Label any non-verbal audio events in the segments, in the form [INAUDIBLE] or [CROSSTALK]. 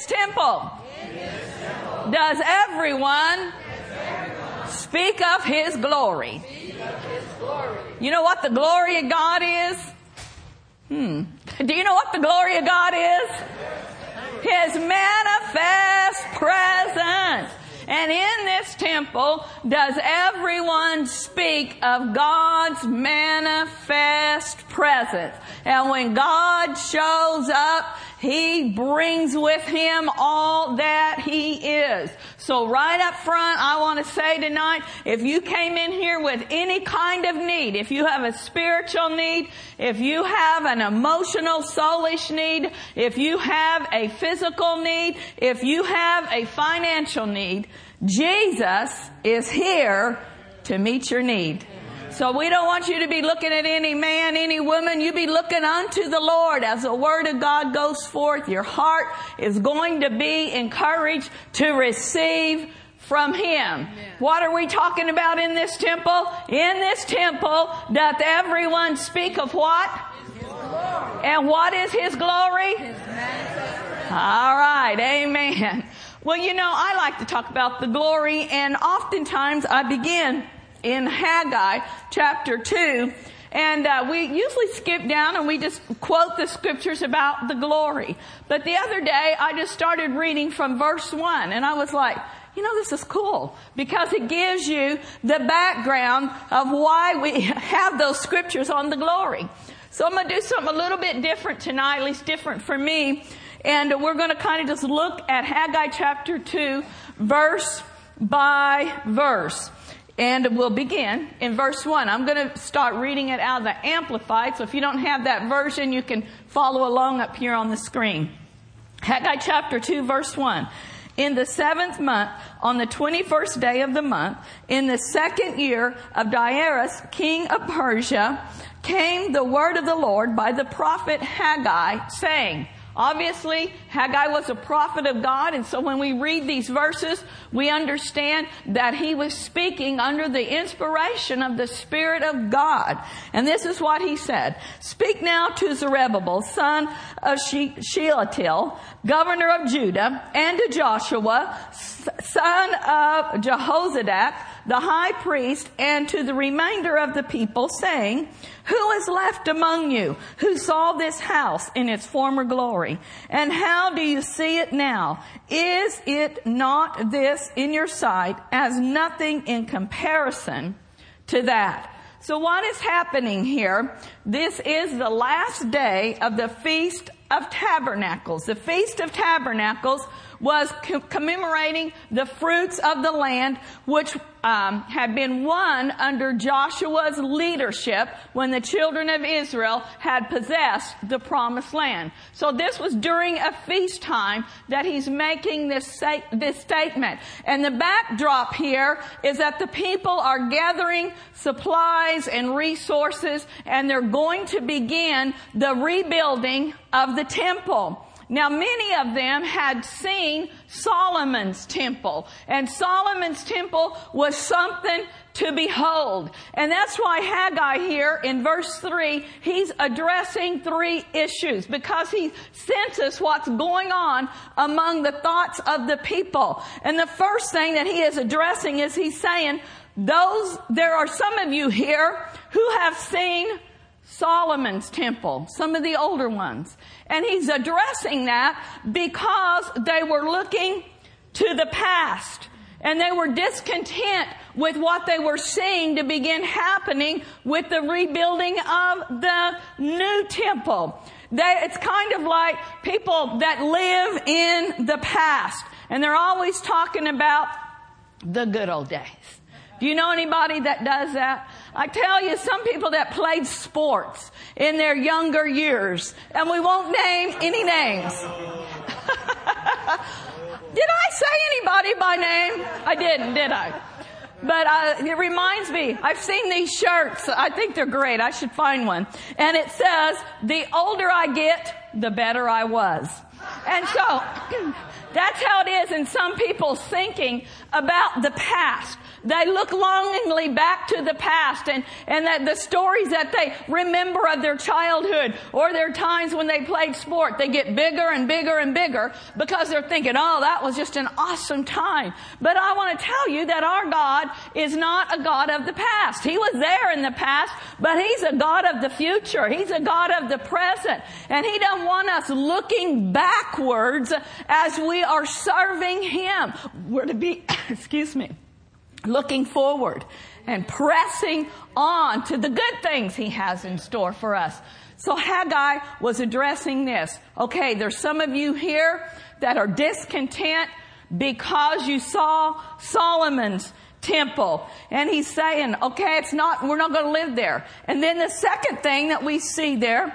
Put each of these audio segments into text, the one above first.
this temple, does everyone speak of his glory. You know what the glory of God is? Hmm. Do you know what the glory of God is? His manifest presence. And in this temple does everyone speak of God's manifest presence. And when God shows up, He brings with Him all that He is. So right up front, I want to say tonight, if you came in here with any kind of need, if you have a spiritual need, if you have an emotional, soulish need, if you have a physical need, if you have a financial need, Jesus is here to meet your need. So we don't want you to be looking at any man, any woman. You be looking unto the Lord as the word of God goes forth. Your heart is going to be encouraged to receive from Him. What are we talking about in this temple? In this temple doth everyone speak of what? And what is His glory? All right, amen. Well, you know, I like to talk about the glory and oftentimes I begin in Haggai chapter 2. And uh, we usually skip down and we just quote the scriptures about the glory. But the other day, I just started reading from verse 1 and I was like, you know, this is cool because it gives you the background of why we [LAUGHS] have those scriptures on the glory. So I'm going to do something a little bit different tonight, at least different for me. And we're going to kind of just look at Haggai chapter 2, verse by verse. And we'll begin in verse 1. I'm going to start reading it out of the Amplified, so if you don't have that version, you can follow along up here on the screen. Haggai chapter 2, verse 1. In the seventh month, on the 21st day of the month, in the second year of Darius, king of Persia, came the word of the Lord by the prophet Haggai, saying, Obviously, Haggai was a prophet of God, and so when we read these verses, we understand that he was speaking under the inspiration of the Spirit of God. And this is what he said. Speak now to Zerubbabel, son of Shealtiel, governor of Judah, and to Joshua, son of Jehozadak, the high priest, and to the remainder of the people, saying, Who is left among you who saw this house in its former glory? And how do you see it now? Is it not this in your sight as nothing in comparison to that? So what is happening here? This is the last day of the Feast of Tabernacles. The Feast of Tabernacles was commemorating the fruits of the land which um, had been won under Joshua's leadership when the children of Israel had possessed the promised land. So this was during a feast time that he's making this, this statement. And the backdrop here is that the people are gathering supplies and resources and they're going to begin the rebuilding of the temple. Now many of them had seen Solomon's temple and Solomon's temple was something to behold. And that's why Haggai here in verse three, he's addressing three issues because he senses what's going on among the thoughts of the people. And the first thing that he is addressing is he's saying, those, there are some of you here who have seen Solomon's temple, some of the older ones. And he's addressing that because they were looking to the past and they were discontent with what they were seeing to begin happening with the rebuilding of the new temple. They, it's kind of like people that live in the past and they're always talking about the good old days. Do you know anybody that does that? I tell you, some people that played sports in their younger years, and we won't name any names. [LAUGHS] did I say anybody by name? I didn't, did I? But uh, it reminds me, I've seen these shirts. I think they're great. I should find one. And it says, the older I get, the better I was. And so, [CLEARS THROAT] that's how it is in some people's thinking about the past. They look longingly back to the past and, and that the stories that they remember of their childhood or their times when they played sport, they get bigger and bigger and bigger because they're thinking, oh, that was just an awesome time. But I want to tell you that our God is not a God of the past. He was there in the past, but He's a God of the future. He's a God of the present. And He doesn't want us looking backwards as we are serving Him. We're to be, [COUGHS] excuse me, looking forward and pressing on to the good things he has in store for us. So Haggai was addressing this. Okay, there's some of you here that are discontent because you saw Solomon's temple. And he's saying, okay, it's not, we're not going to live there. And then the second thing that we see there,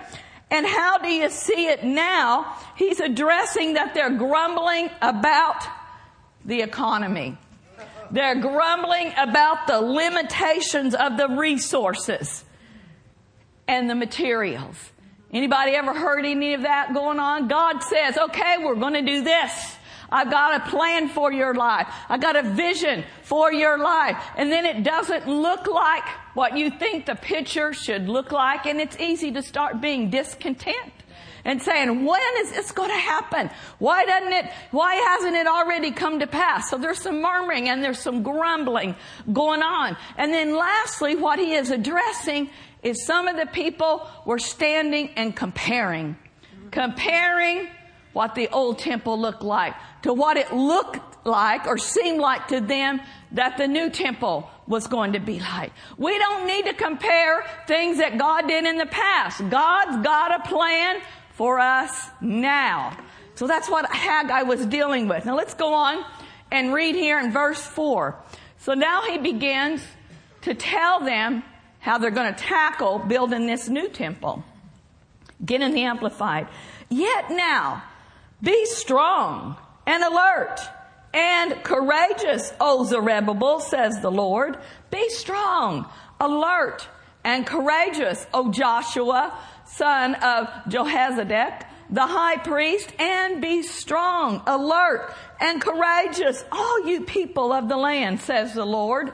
and how do you see it now? He's addressing that they're grumbling about the economy. They're grumbling about the limitations of the resources and the materials. Anybody ever heard any of that going on? God says, okay, we're going to do this. I've got a plan for your life. I've got a vision for your life. And then it doesn't look like what you think the picture should look like. And it's easy to start being discontent and saying, when is this going to happen? Why doesn't it, why hasn't it already come to pass? So there's some murmuring and there's some grumbling going on. And then lastly, what he is addressing is some of the people were standing and comparing. Comparing what the old temple looked like to what it looked like or seemed like to them that the new temple was going to be like. We don't need to compare things that God did in the past. God's got a plan for us now. So that's what Haggai was dealing with. Now let's go on and read here in verse 4. So now he begins to tell them how they're going to tackle building this new temple. Get in the Amplified. Yet now, be strong and alert and courageous, O Zerubbabel, says the Lord. Be strong, alert, and courageous, O Joshua, son of Jehozadak, the high priest, and be strong, alert, and courageous, all you people of the land, says the Lord,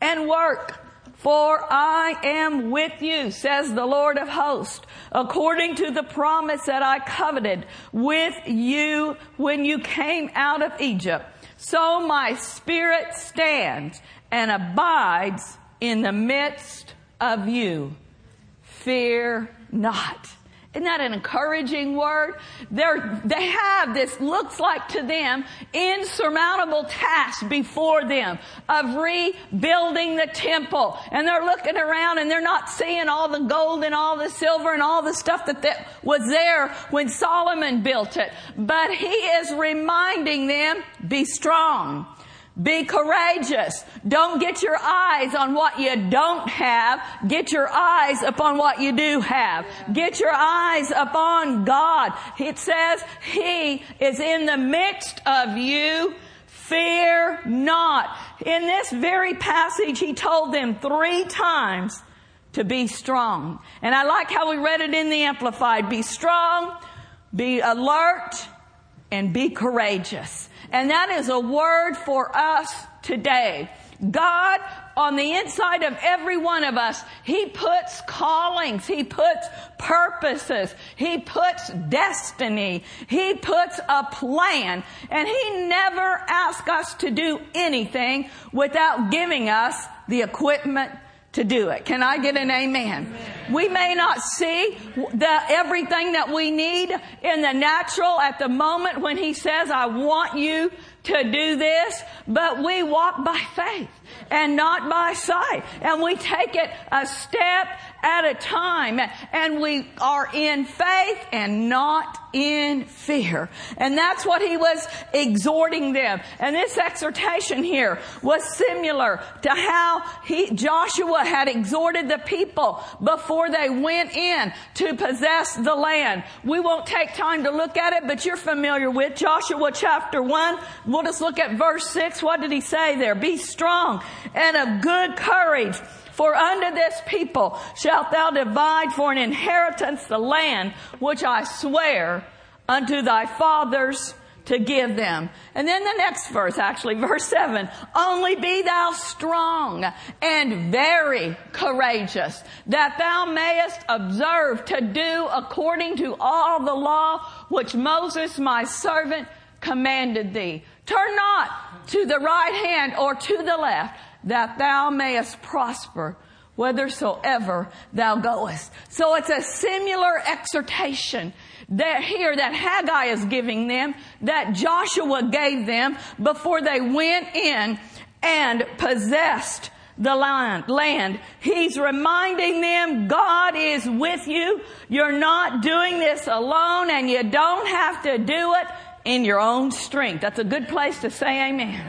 and work. For I am with you, says the Lord of hosts, according to the promise that I coveted with you when you came out of Egypt. So my spirit stands and abides in the midst of you. Fear not. Isn't that an encouraging word? They're, they have this, looks like to them, insurmountable task before them of rebuilding the temple. And they're looking around and they're not seeing all the gold and all the silver and all the stuff that, that was there when Solomon built it. But he is reminding them, be strong. Be courageous. Don't get your eyes on what you don't have. Get your eyes upon what you do have. Get your eyes upon God. It says He is in the midst of you. Fear not. In this very passage, He told them three times to be strong. And I like how we read it in the Amplified. Be strong, be alert, and be courageous. And that is a word for us today. God on the inside of every one of us, He puts callings, He puts purposes, He puts destiny, He puts a plan, and He never asks us to do anything without giving us the equipment to do it. Can I get an amen? amen? We may not see the, everything that we need in the natural at the moment when he says, I want you to do this, but we walk by faith and not by sight. And we take it a step at a time. And we are in faith and not in fear. And that's what he was exhorting them. And this exhortation here was similar to how he, Joshua had exhorted the people before they went in to possess the land. We won't take time to look at it, but you're familiar with Joshua chapter 1. We'll just look at verse 6. What did he say there? Be strong and of good courage for unto this people shalt thou divide for an inheritance the land which I swear unto thy fathers to give them. And then the next verse, actually, [LAUGHS] verse 7, only be thou strong and very courageous, that thou mayest observe to do according to all the law which Moses my servant commanded thee. Turn not to the right hand or to the left, that thou mayest prosper whithersoever thou goest. So it's a similar exhortation that here that Haggai is giving them, that Joshua gave them before they went in and possessed the land. He's reminding them God is with you. You're not doing this alone and you don't have to do it in your own strength. That's a good place to say amen.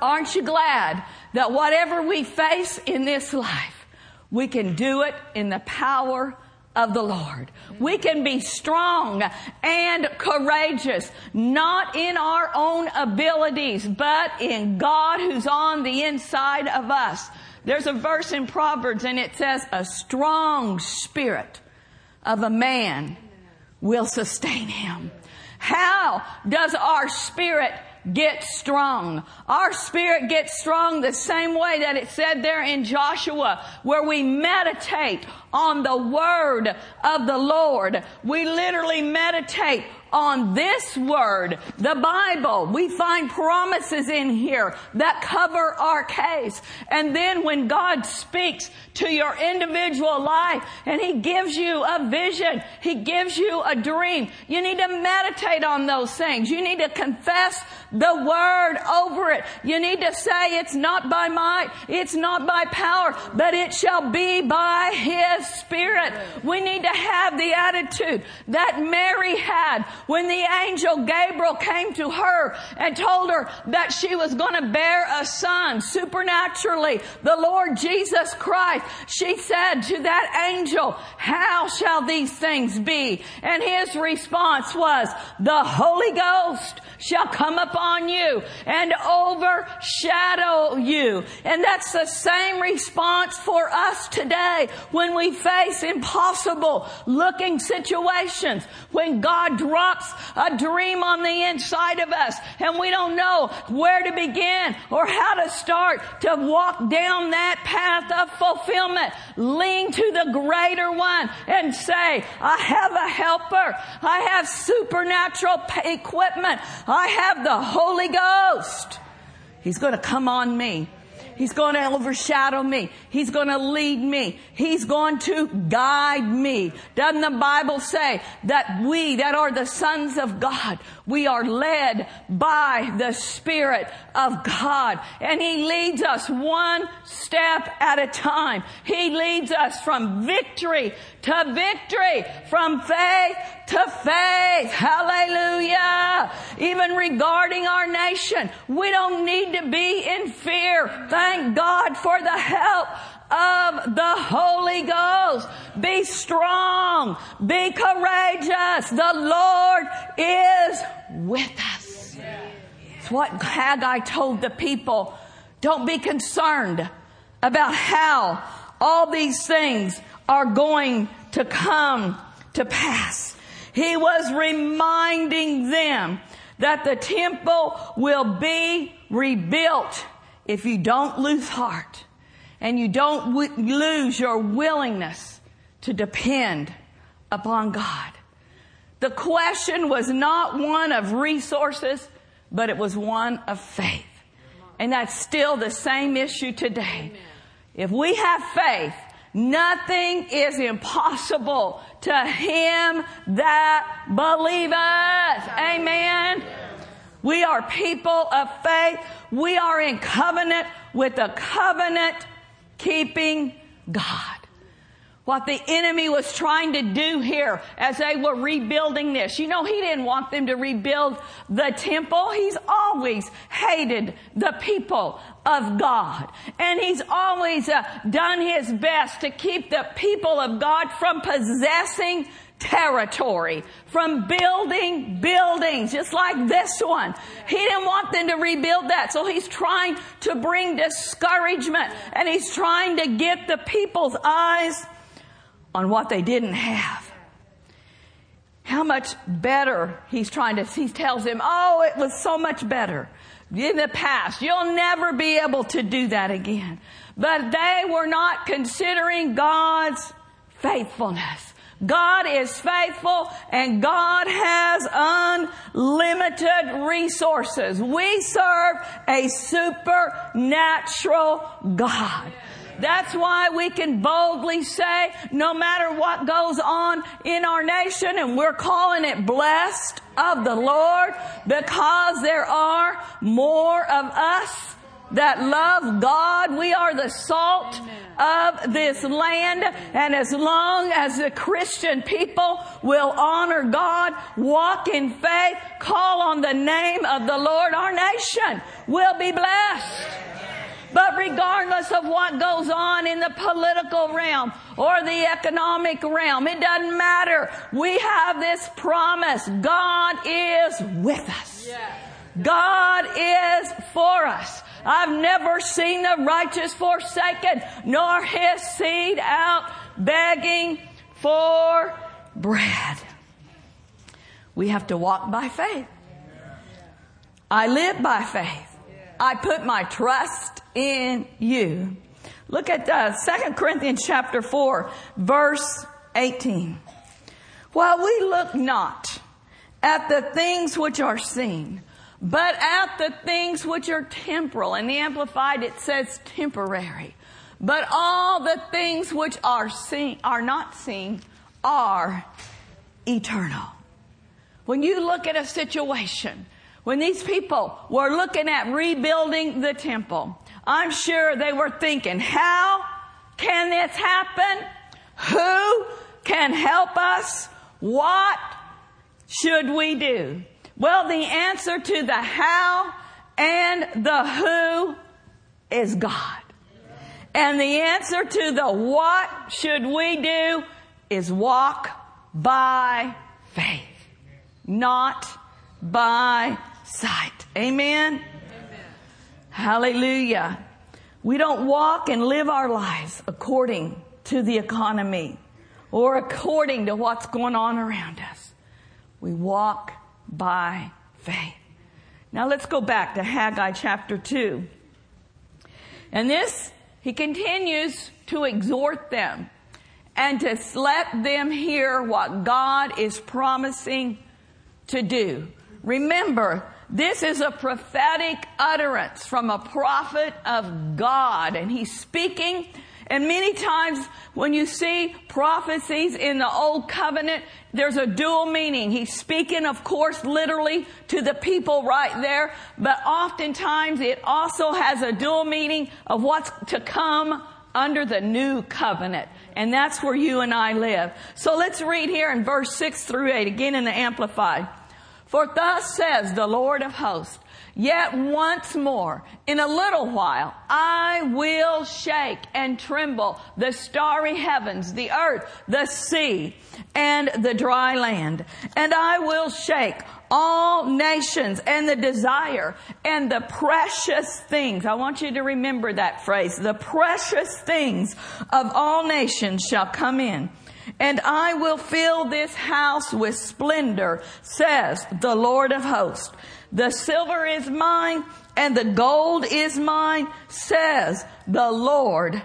Aren't you glad that whatever we face in this life, we can do it in the power of the Lord. We can be strong and courageous, not in our own abilities, but in God who's on the inside of us. There's a verse in Proverbs and it says, a strong spirit of a man will sustain him. How does our spirit get strong. Our spirit gets strong the same way that it said there in Joshua, where we meditate on the word of the Lord. We literally meditate on this word, the Bible. We find promises in here that cover our case. And then when God speaks to your individual life and He gives you a vision, He gives you a dream, you need to meditate on those things. You need to confess the word over it. You need to say it's not by might, it's not by power, but it shall be by His Spirit. We need to have the attitude that Mary had when the angel Gabriel came to her and told her that she was going to bear a son supernaturally, the Lord Jesus Christ, she said to that angel, how shall these things be? And his response was, the Holy Ghost shall come upon you and overshadow you. And that's the same response for us today when we face impossible looking situations, when God drops a dream on the inside of us and we don't know where to begin or how to start to walk down that path of fulfillment. Lean to the greater one and say, I have a helper. I have supernatural equipment. I have the Holy Ghost. He's going to come on me. He's going to overshadow me. He's going to lead me. He's going to guide me. Doesn't the Bible say that we that are the sons of God, we are led by the Spirit of God. And He leads us one step at a time. He leads us from victory to victory, from faith to faith. Hallelujah. Even regarding our nation, we don't need to be in fear. Thank God for the help of the Holy Ghost. Be strong. Be courageous. The Lord is with us. It's what Haggai told the people. Don't be concerned about how all these things are going to come to pass. He was reminding them that the temple will be rebuilt if you don't lose heart and you don't w- lose your willingness to depend upon God. The question was not one of resources, but it was one of faith. And that's still the same issue today. If we have faith, Nothing is impossible to him that believeth. Amen. We are people of faith. We are in covenant with a covenant keeping God. What the enemy was trying to do here as they were rebuilding this. You know, he didn't want them to rebuild the temple. He's always hated the people of God. And he's always uh, done his best to keep the people of God from possessing territory, from building buildings, just like this one. He didn't want them to rebuild that, so he's trying to bring discouragement and he's trying to get the people's eyes on what they didn't have. how much better he's trying to, he tells him, oh, it was so much better in the past. You'll never be able to do that again. But they were not considering God's faithfulness. God is faithful and God has unlimited resources. We serve a supernatural God. That's why we can boldly say, no matter what goes on in our nation, and we're calling it blessed of the Lord, because there are more of us that love God. We are the salt of this land. And as long as the Christian people will honor God, walk in faith, call on the name of the Lord, our nation will be blessed. But regardless of what goes on in the political realm or the economic realm, it doesn't matter. We have this promise. God is with us. God is for us. I've never seen the righteous forsaken, nor his seed out begging for bread. We have to walk by faith. I live by faith. I put my trust in you. Look at uh, 2 Corinthians chapter 4, verse 18. While we look not at the things which are seen, but at the things which are temporal. In the Amplified it says temporary. But all the things which are seen, are not seen, are eternal. When you look at a situation when these people were looking at rebuilding the temple, I'm sure they were thinking, how can this happen? Who can help us? What should we do? Well, the answer to the how and the who is God. And the answer to the what should we do is walk by faith, not by sight. Amen? Amen. Hallelujah. We don't walk and live our lives according to the economy or according to what's going on around us. We walk by faith. Now let's go back to Haggai chapter 2. And this, he continues to exhort them and to let them hear what God is promising to do. Remember, this is a prophetic utterance from a prophet of God and he's speaking and many times when you see prophecies in the old covenant, there's a dual meaning. He's speaking, of course, literally to the people right there, but oftentimes it also has a dual meaning of what's to come under the new covenant. And that's where you and I live. So let's read here in verse 6 through 8, again in the Amplified. For thus says the Lord of hosts, Yet once more, in a little while, I will shake and tremble the starry heavens, the earth, the sea, and the dry land. And I will shake all nations and the desire and the precious things. I want you to remember that phrase. The precious things of all nations shall come in and I will fill this house with splendor, says the Lord of hosts. The silver is mine and the gold is mine, says the Lord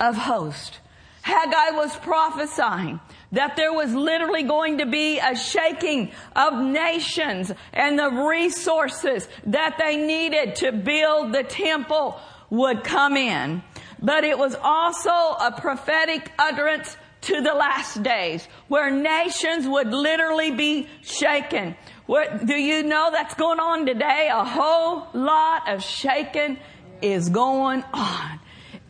of hosts. Haggai was prophesying that there was literally going to be a shaking of nations and the resources that they needed to build the temple would come in. But it was also a prophetic utterance to the last days where nations would literally be shaken. What, do you know that's going on today? A whole lot of shaking is going on.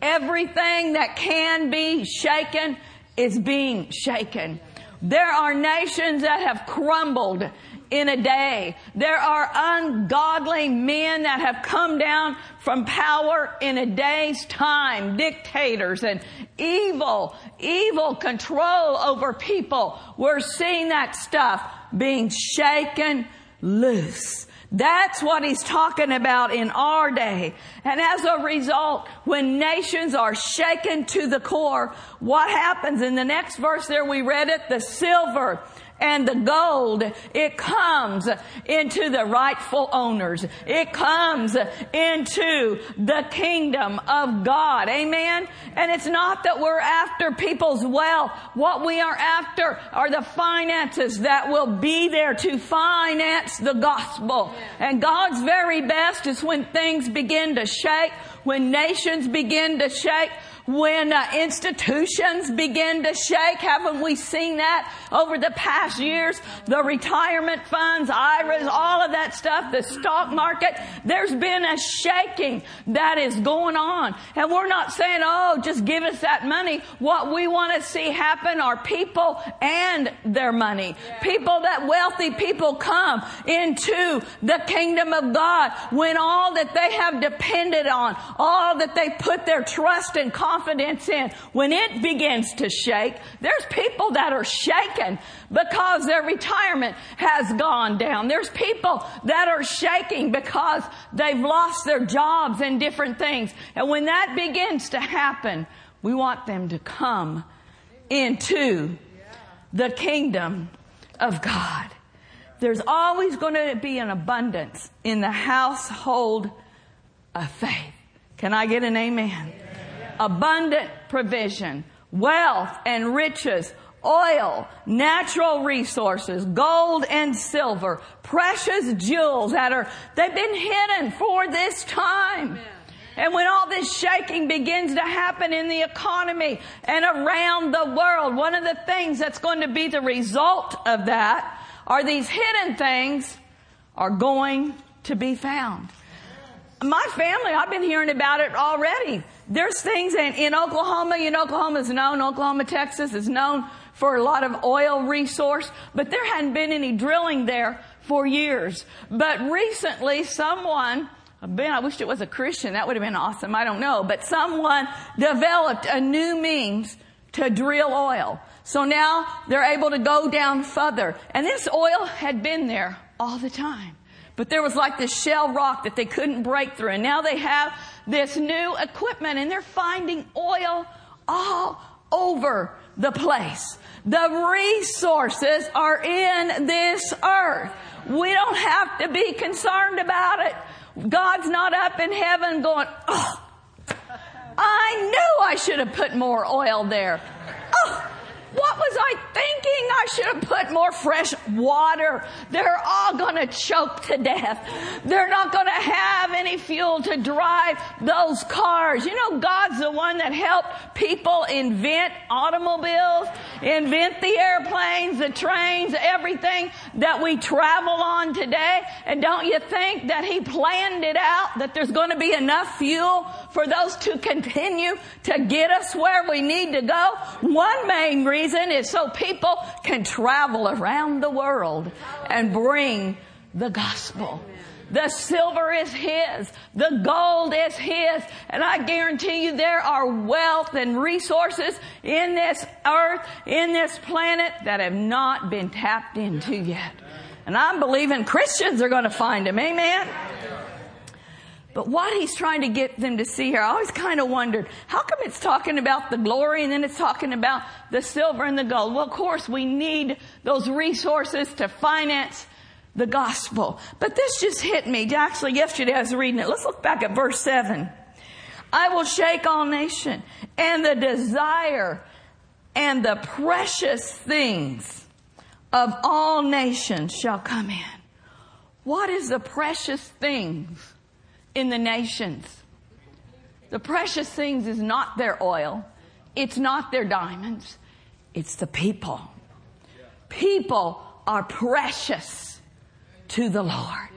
Everything that can be shaken is being shaken. There are nations that have crumbled in a day. There are ungodly men that have come down from power in a day's time, dictators and evil, evil control over people. We're seeing that stuff being shaken loose. That's what he's talking about in our day. And as a result, when nations are shaken to the core, what happens in the next verse there we read it, the silver and the gold, it comes into the rightful owners. It comes into the kingdom of God. Amen. And it's not that we're after people's wealth. What we are after are the finances that will be there to finance the gospel. And God's very best is when things begin to shake, when nations begin to shake, when uh, institutions begin to shake. Haven't we seen that over the past years? The retirement funds, IRAs, all of that stuff, the stock market. There's been a shaking that is going on. And we're not saying, oh, just give us that money. What we want to see happen are people and their money. People that wealthy people come into the kingdom of God when all that they have depended on, all that they put their trust and confidence confidence in, when it begins to shake, there's people that are shaken because their retirement has gone down. There's people that are shaking because they've lost their jobs and different things. And when that begins to happen, we want them to come into the kingdom of God. There's always going to be an abundance in the household of faith. Can I get an amen? Abundant provision, wealth and riches, oil, natural resources, gold and silver, precious jewels that are, they've been hidden for this time. And when all this shaking begins to happen in the economy and around the world, one of the things that's going to be the result of that are these hidden things are going to be found. My family, I've been hearing about it already. There's things in, in Oklahoma, you know, Oklahoma is known, Oklahoma, Texas is known for a lot of oil resource, but there hadn't been any drilling there for years. But recently someone, Ben, I wish it was a Christian. That would have been awesome. I don't know. But someone developed a new means to drill oil. So now they're able to go down further. And this oil had been there all the time. But there was like this shale rock that they couldn't break through. And now they have this new equipment and they're finding oil all over the place. The resources are in this earth. We don't have to be concerned about it. God's not up in heaven going, oh, I knew I should have put more oil there. Oh, what was I thinking? I should have put more fresh water. They're all going to choke to death. They're not going to have any fuel to drive those cars. You know, God's the one that helped people invent automobiles, invent the airplanes, the trains, everything that we travel on today. And don't you think that He planned it out that there's going to be enough fuel for those to continue to get us where we need to go? One main reason reason is so people can travel around the world and bring the gospel. The silver is His. The gold is His. And I guarantee you there are wealth and resources in this earth, in this planet that have not been tapped into yet. And I'm believing Christians are going to find them. Amen. But what he's trying to get them to see here, I always kind of wondered, how come it's talking about the glory and then it's talking about the silver and the gold? Well, of course, we need those resources to finance the gospel. But this just hit me. Actually, yesterday I was reading it. Let's look back at verse 7. I will shake all nation and the desire and the precious things of all nations shall come in. What is the precious things? In the nations. The precious things is not their oil. It's not their diamonds. It's the people. People are precious to the Lord.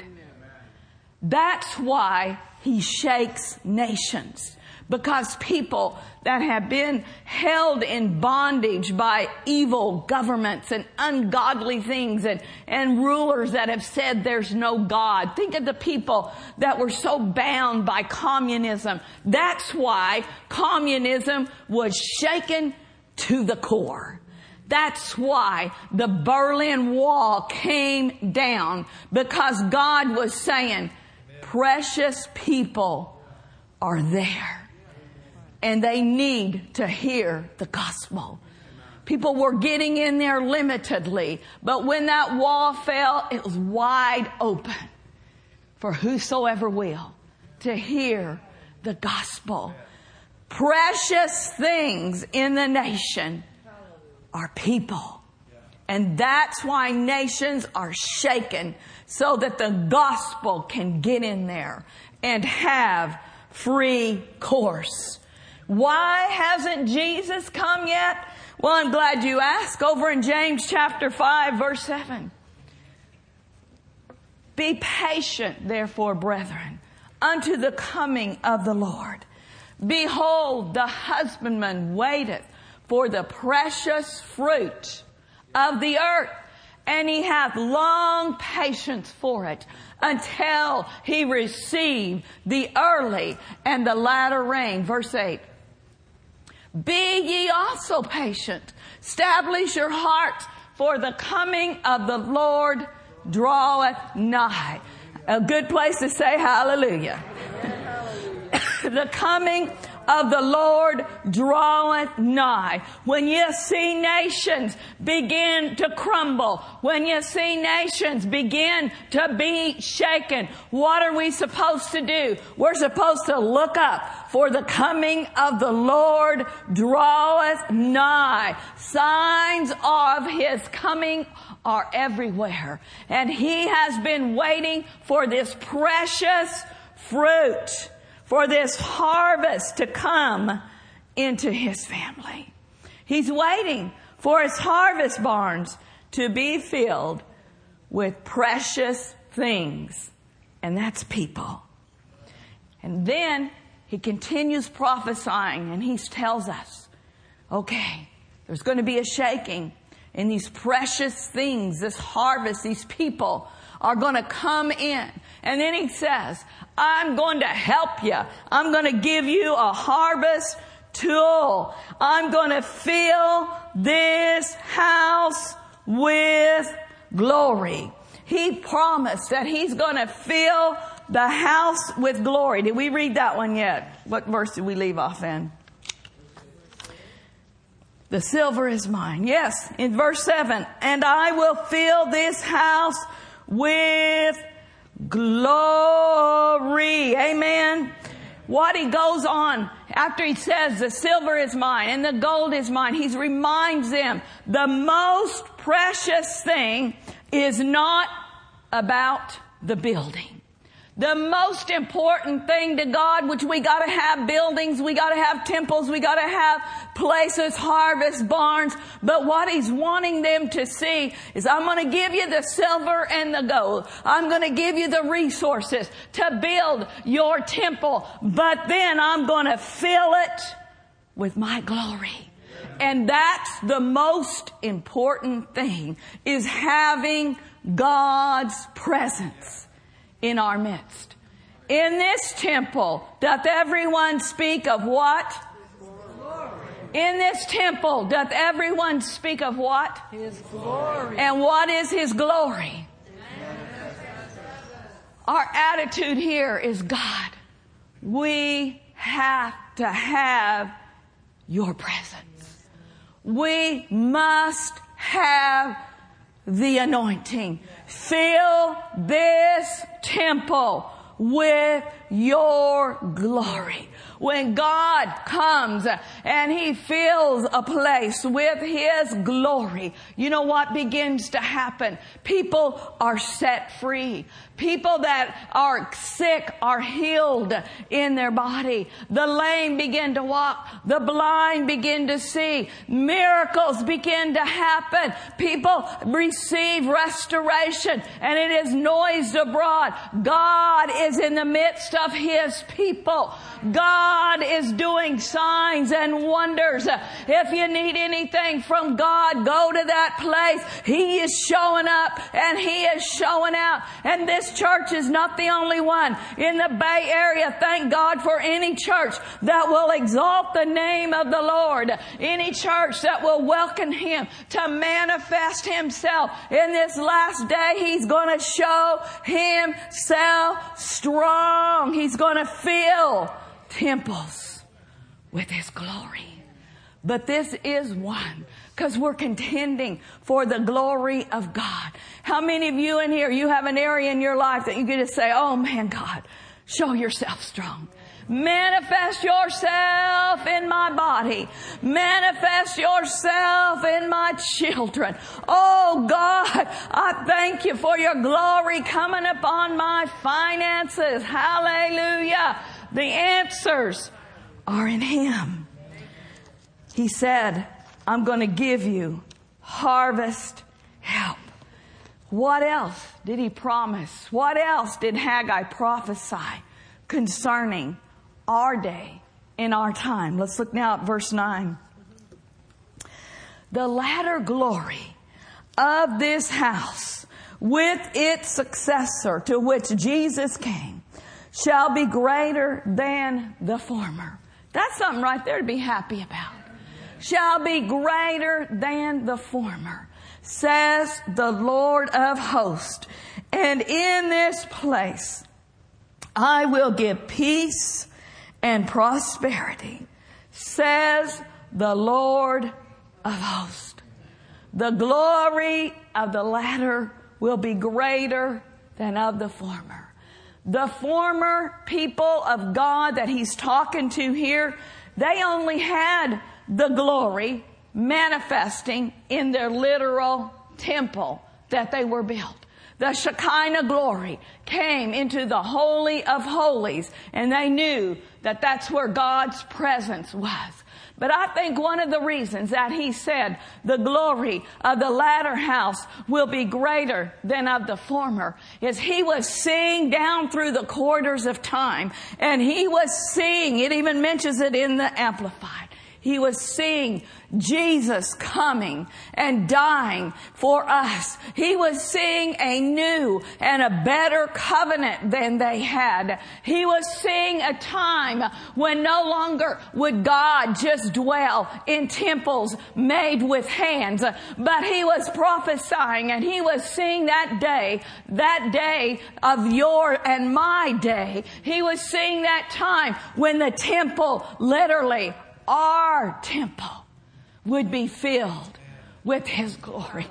That's why he shakes nations because people that have been held in bondage by evil governments and ungodly things and, and rulers that have said there's no God. Think of the people that were so bound by communism. That's why communism was shaken to the core. That's why the Berlin Wall came down because God was saying, precious people are there and they need to hear the gospel. People were getting in there limitedly. But when that wall fell, it was wide open for whosoever will to hear the gospel. Precious things in the nation are people. And that's why nations are shaken so that the gospel can get in there and have free course. Why hasn't Jesus come yet? Well, I'm glad you asked. Over in James chapter 5 verse 7. Be patient, therefore, brethren, unto the coming of the Lord. Behold, the husbandman waiteth for the precious fruit of the earth, and he hath long patience for it until he receive the early and the latter rain. Verse 8. Be ye also patient. Establish your hearts for the coming of the Lord draweth nigh. A good place to say hallelujah. [LAUGHS] the coming of the Lord draweth nigh. When you see nations begin to crumble, when you see nations begin to be shaken, what are we supposed to do? We're supposed to look up for the coming of the Lord draweth nigh. Signs of his coming are everywhere. And he has been waiting for this precious fruit for this harvest to come into his family. He's waiting for his harvest barns to be filled with precious things. And that's people. And then he continues prophesying and he tells us, okay, there's going to be a shaking and these precious things, this harvest, these people are going to come in. And then he says, I'm going to help you. I'm going to give you a harvest tool. I'm going to fill this house with glory. He promised that he's going to fill the house with glory. Did we read that one yet? What verse did we leave off in? The silver is mine. Yes, in verse 7. And I will fill this house with glory. Amen. What he goes on after he says the silver is mine and the gold is mine, he reminds them the most precious thing is not about the building. The most important thing to God, which we gotta have buildings, we gotta have temples, we gotta have places, harvest barns, but what He's wanting them to see is I'm gonna give you the silver and the gold. I'm gonna give you the resources to build your temple, but then I'm gonna fill it with my glory. And that's the most important thing is having God's presence in our midst. In this temple doth everyone speak of what? In this temple doth everyone speak of what? His glory. And what is His glory? Our attitude here is God, we have to have your presence. We must have the anointing. Fill this temple with your glory when God comes and He fills a place with His glory, you know what begins to happen? People are set free. People that are sick are healed in their body. The lame begin to walk. The blind begin to see. Miracles begin to happen. People receive restoration and it is noised abroad. God is in the midst of His people. God is doing signs and wonders. If you need anything from God, go to that place. He is showing up and He is showing out. And this church is not the only one in the Bay Area. Thank God for any church that will exalt the name of the Lord. Any church that will welcome Him to manifest Himself in this last day. He's going to show Himself strong. He's going to fill temples with His glory. But this is one Because we're contending for the glory of God. How many of you in here, you have an area in your life that you get to say, oh man, God, show yourself strong. Manifest yourself in my body. Manifest yourself in my children. Oh God, I thank you for your glory coming upon my finances. Hallelujah. The answers are in Him. He said, I'm going to give you harvest help. What else did he promise? What else did Haggai prophesy concerning our day in our time? Let's look now at verse 9. The latter glory of this house with its successor to which Jesus came shall be greater than the former. That's something right there to be happy about. Shall be greater than the former, says the Lord of hosts. And in this place, I will give peace and prosperity, says the Lord of hosts. The glory of the latter will be greater than of the former. The former people of God that he's talking to here, they only had the glory manifesting in their literal temple that they were built. The Shekinah glory came into the Holy of Holies and they knew that that's where God's presence was. But I think one of the reasons that he said the glory of the latter house will be greater than of the former is he was seeing down through the corridors of time and he was seeing, it even mentions it in the Amplified. He was seeing Jesus coming and dying for us. He was seeing a new and a better covenant than they had. He was seeing a time when no longer would God just dwell in temples made with hands, but he was prophesying and he was seeing that day, that day of your and my day. He was seeing that time when the temple literally our temple would be filled with his glory.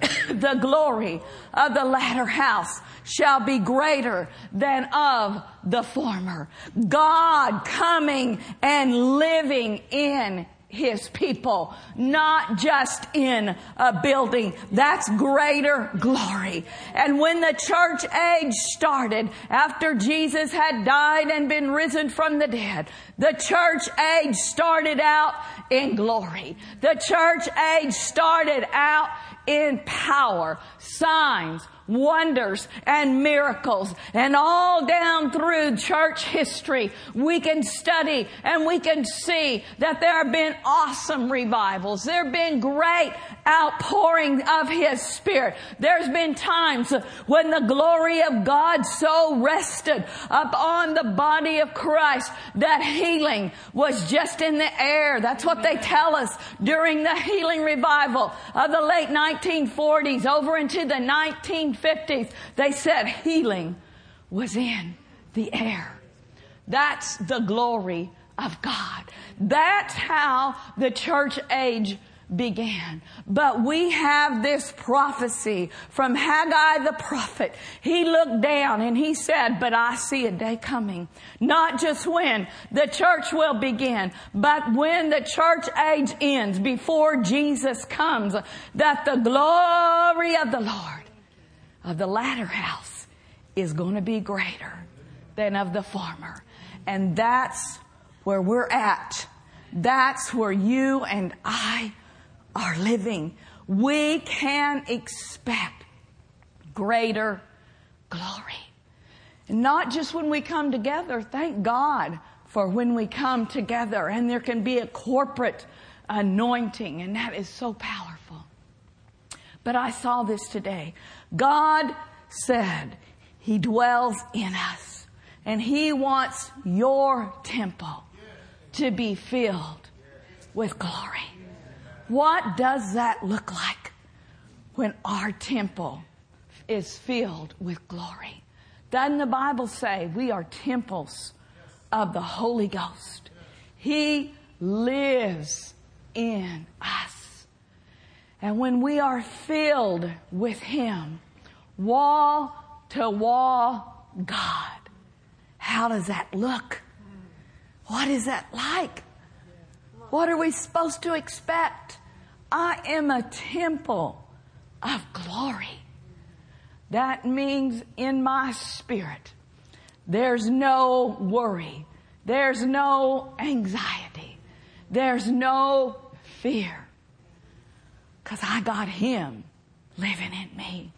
[LAUGHS] the glory of the latter house shall be greater than of the former. God coming and living in his people, not just in a building. That's greater glory. And when the church age started, after Jesus had died and been risen from the dead, the church age started out in glory. The church age started out in power, signs, wonders and miracles. And all down through church history, we can study and we can see that there have been awesome revivals. There have been great outpouring of His Spirit. There's been times when the glory of God so rested upon the body of Christ that healing was just in the air. That's what they tell us during the healing revival of the late 1940s over into the 1950s. They said healing was in the air. That's the glory of God. That's how the church age began. But we have this prophecy from Haggai the prophet. He looked down and he said, but I see a day coming. Not just when the church will begin, but when the church age ends before Jesus comes, that the glory of the Lord of the latter house is going to be greater than of the former. And that's where we're at. That's where you and I are living, we can expect greater glory. Not just when we come together, thank God for when we come together and there can be a corporate anointing and that is so powerful. But I saw this today. God said he dwells in us and he wants your temple to be filled with glory. What does that look like when our temple is filled with glory? Doesn't the Bible say we are temples of the Holy Ghost? He lives in us. And when we are filled with Him, wall to wall God, how does that look? What is that like? What are we supposed to expect? I am a temple of glory. That means in my spirit, there's no worry. There's no anxiety. There's no fear. Cause I got Him living in me.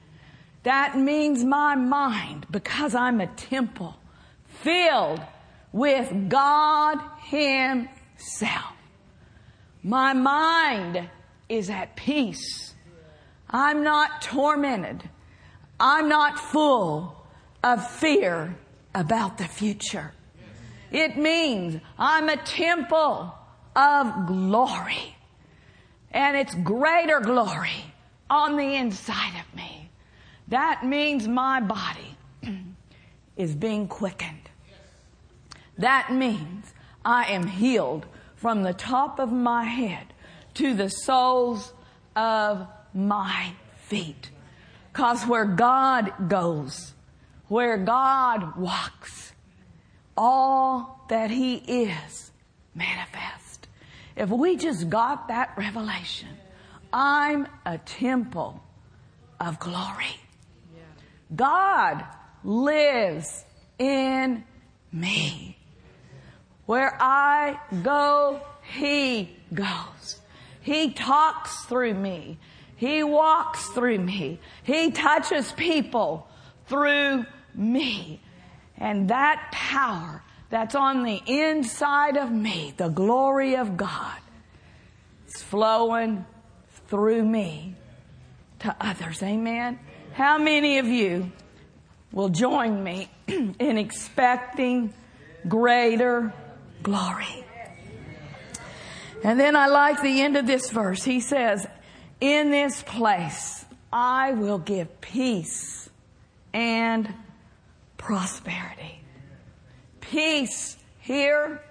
That means my mind, because I'm a temple filled with God Himself. My mind is at peace. I'm not tormented. I'm not full of fear about the future. It means I'm a temple of glory. And it's greater glory on the inside of me. That means my body [CLEARS THROAT] is being quickened. That means I am healed from the top of my head to the soles of my feet. Cause where God goes, where God walks, all that He is manifest. If we just got that revelation, I'm a temple of glory. God lives in me. Where I go, He goes. He talks through me. He walks through me. He touches people through me. And that power that's on the inside of me, the glory of God, is flowing through me to others. Amen. How many of you will join me [CLEARS THROAT] in expecting greater glory? And then I like the end of this verse. He says, in this place, I will give peace and prosperity. Peace here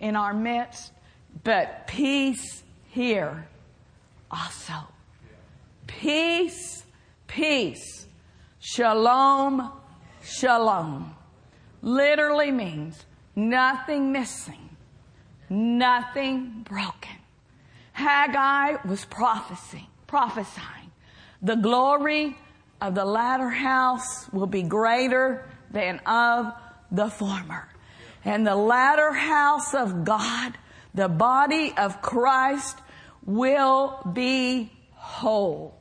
in our midst, but peace here also. Peace, peace. Shalom, shalom. Literally means nothing missing nothing broken. Haggai was prophesying, prophesying. The glory of the latter house will be greater than of the former. And the latter house of God, the body of Christ, will be whole.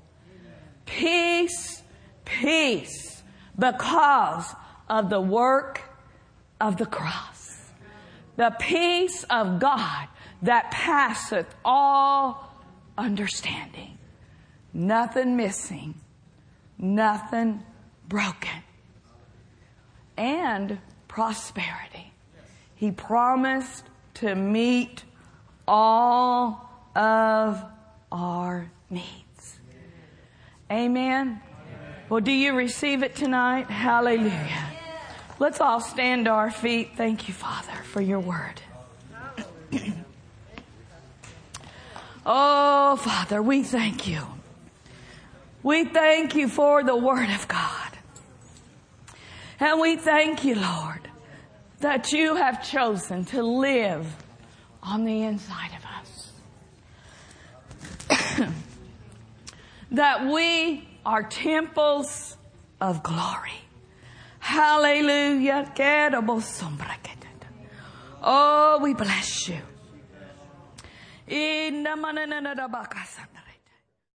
Peace, peace, because of the work of the cross the peace of God that passeth all understanding. Nothing missing, nothing broken. And prosperity. He promised to meet all of our needs. Amen. Well, do you receive it tonight? Hallelujah. Let's all stand to our feet. Thank you, Father, for your word. [CLEARS THROAT] oh, Father, we thank you. We thank you for the word of God. And we thank you, Lord, that you have chosen to live on the inside of us. [CLEARS THROAT] that we are temples of glory. Hallelujah. Oh, we bless you.